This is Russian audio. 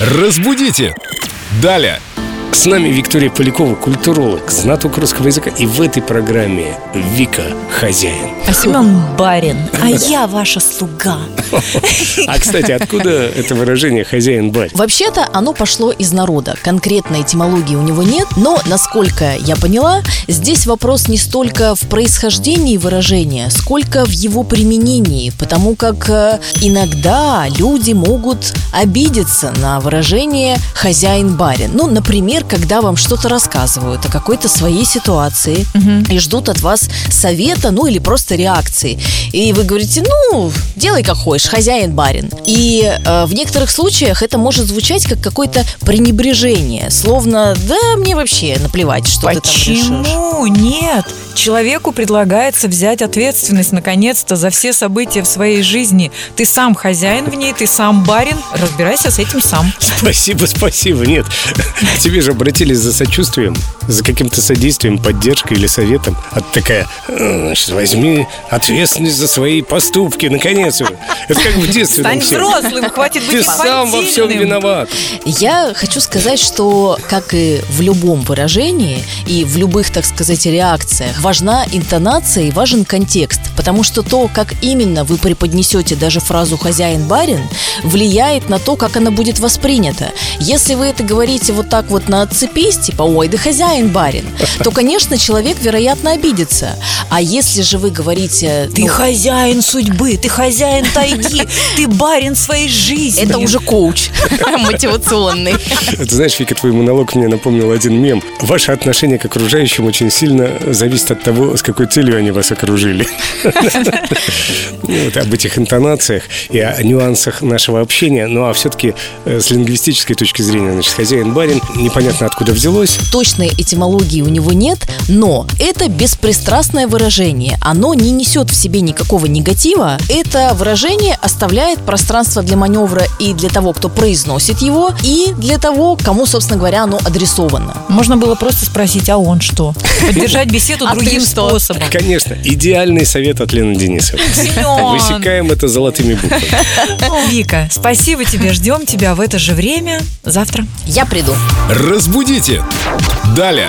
Разбудите! Далее! С нами Виктория Полякова, культуролог, знаток русского языка. И в этой программе Вика хозяин. А Семен барин, а я ваша слуга. А, кстати, откуда это выражение «хозяин барин»? Вообще-то оно пошло из народа. Конкретной этимологии у него нет, но, насколько я поняла, здесь вопрос не столько в происхождении выражения, сколько в его применении, потому как э, иногда люди могут обидеться на выражение «хозяин-барин». Ну, например, когда вам что-то рассказывают о какой-то своей ситуации и ждут от вас совета, ну или просто реакции. И вы говорите, ну, делай как хочешь, хозяин барин. И э, в некоторых случаях это может звучать как какое-то пренебрежение, словно, да, мне вообще наплевать, что ты там решишь. Почему нет? Человеку предлагается взять ответственность наконец-то за все события в своей жизни. Ты сам хозяин в ней, ты сам барин. Разбирайся с этим сам. Спасибо, спасибо. Нет, тебе же обратились за сочувствием, за каким-то содействием, поддержкой или советом. А ты такая, «Э, значит, возьми ответственность за свои поступки, наконец. уже». Это как в детстве. Стань взрослым, хватит быть Ты сам во всем виноват. Я хочу сказать, что, как и в любом выражении и в любых, так сказать, реакциях, важна интонация и важен контекст. Потому что то, как именно вы преподнесете даже фразу «хозяин-барин», влияет на то, как она будет воспринята. Если вы это говорите вот так вот на отцепись, типа «Ой, да хозяин-барин», то, конечно, человек, вероятно, обидится. А если же вы говорите... Ты ну, хозяин судьбы, ты хозяин тайги, ты барин своей жизни. это уже коуч мотивационный. Ты знаешь, Вика, твой монолог мне напомнил один мем. Ваше отношение к окружающим очень сильно зависит от того, с какой целью они вас окружили. Ну, Вот об этих интонациях и о нюансах нашего общения. Ну, а все-таки с лингвистической точки зрения, значит, хозяин-барин, непонятно откуда взялось. Точной этимологии у него нет, но это беспристрастное выражение. Оно не несет в себе никакого негатива. Это выражение оставляет пространство для маневра и для того, кто произносит его, и для того, кому, собственно говоря, оно адресовано. Можно было просто спросить, а он что? Поддержать беседу А другим способом. Конечно, идеальный совет от Лены Денисовой. Высекаем это золотыми буквами. Вика, спасибо тебе, ждем тебя в это же время завтра. Я приду. Разбудите! Далее!